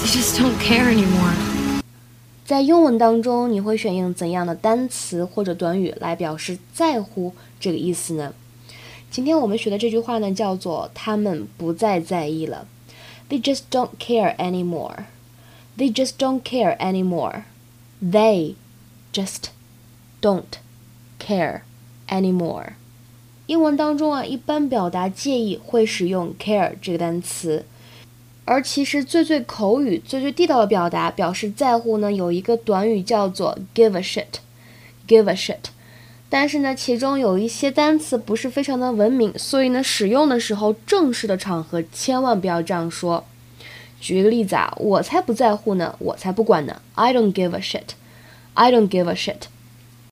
They just don't care anymore. 在英文当中，你会选用怎样的单词或者短语来表示在乎这个意思呢？今天我们学的这句话呢，叫做“他们不再在意了”。They just don't care anymore. They just don't care anymore. They just don't care anymore. 英文当中啊，一般表达介意会使用 care 这个单词。而其实最最口语、最最地道的表达表示在乎呢，有一个短语叫做 give a shit，give a shit。但是呢，其中有一些单词不是非常的文明，所以呢，使用的时候正式的场合千万不要这样说。举个例子啊，我才不在乎呢，我才不管呢，I don't give a shit，I don't give a shit。